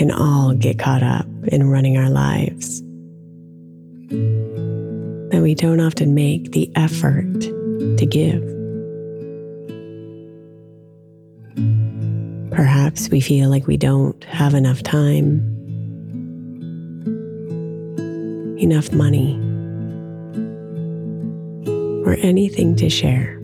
Can all get caught up in running our lives, that we don't often make the effort to give. Perhaps we feel like we don't have enough time, enough money, or anything to share.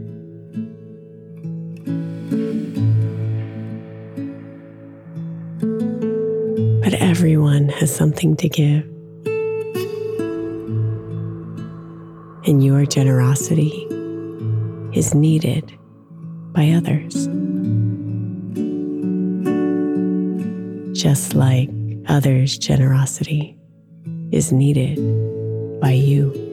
Something to give. And your generosity is needed by others. Just like others' generosity is needed by you.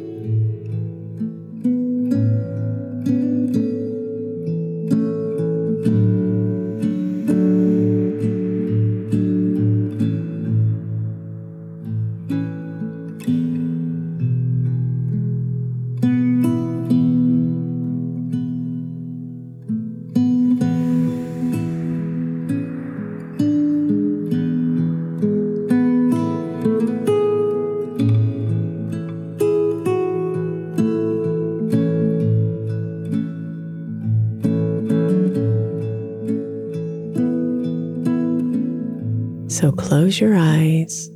Close your eyes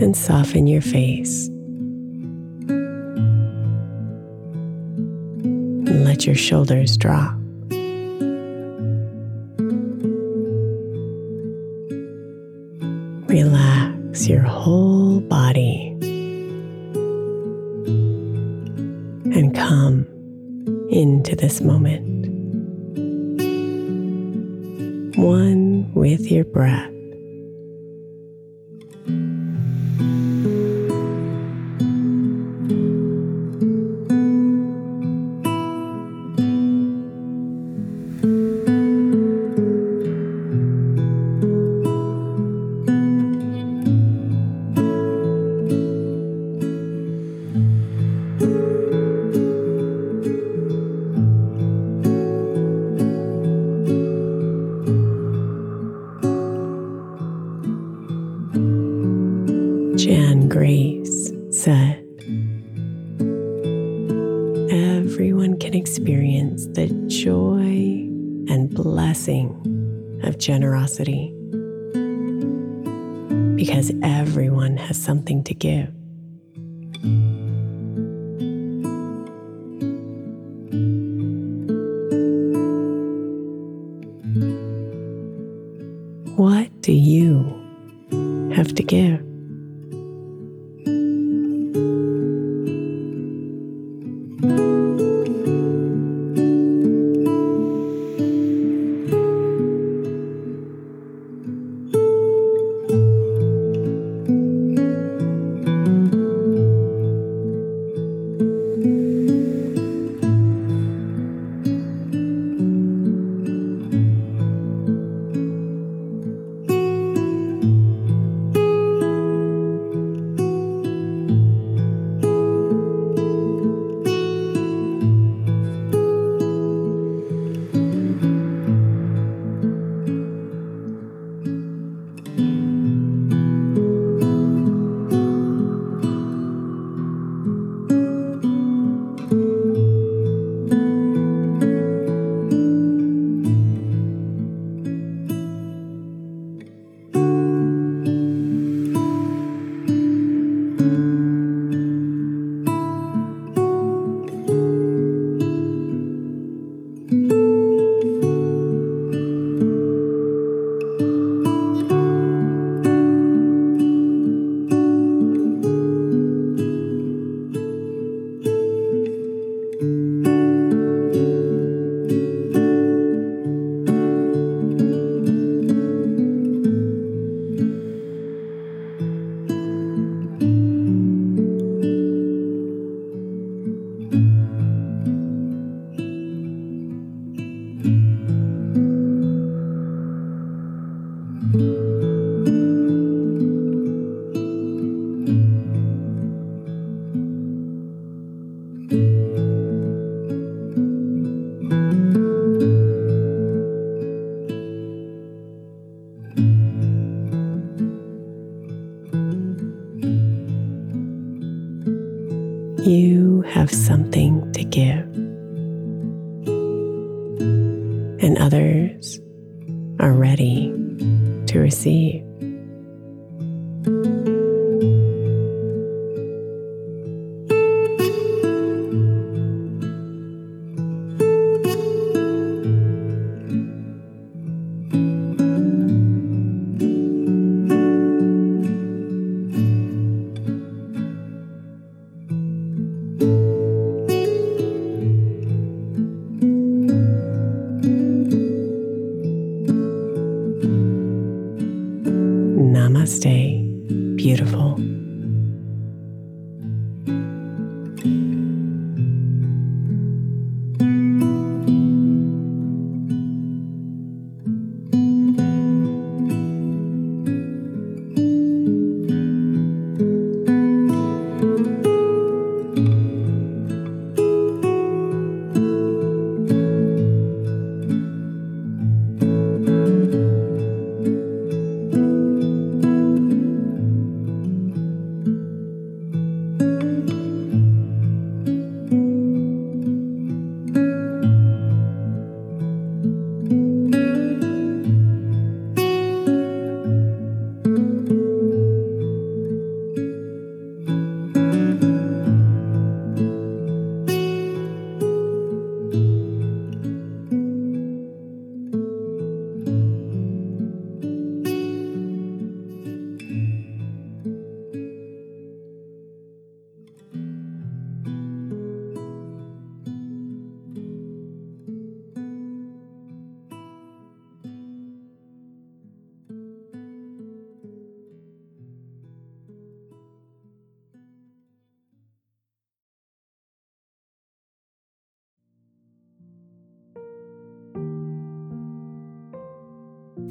and soften your face. And let your shoulders drop. Relax your whole body and come into this moment. One with your breath. Jan can experience the joy and blessing of generosity because everyone has something to give. What do you have to give? Have something to give, and others are ready to receive.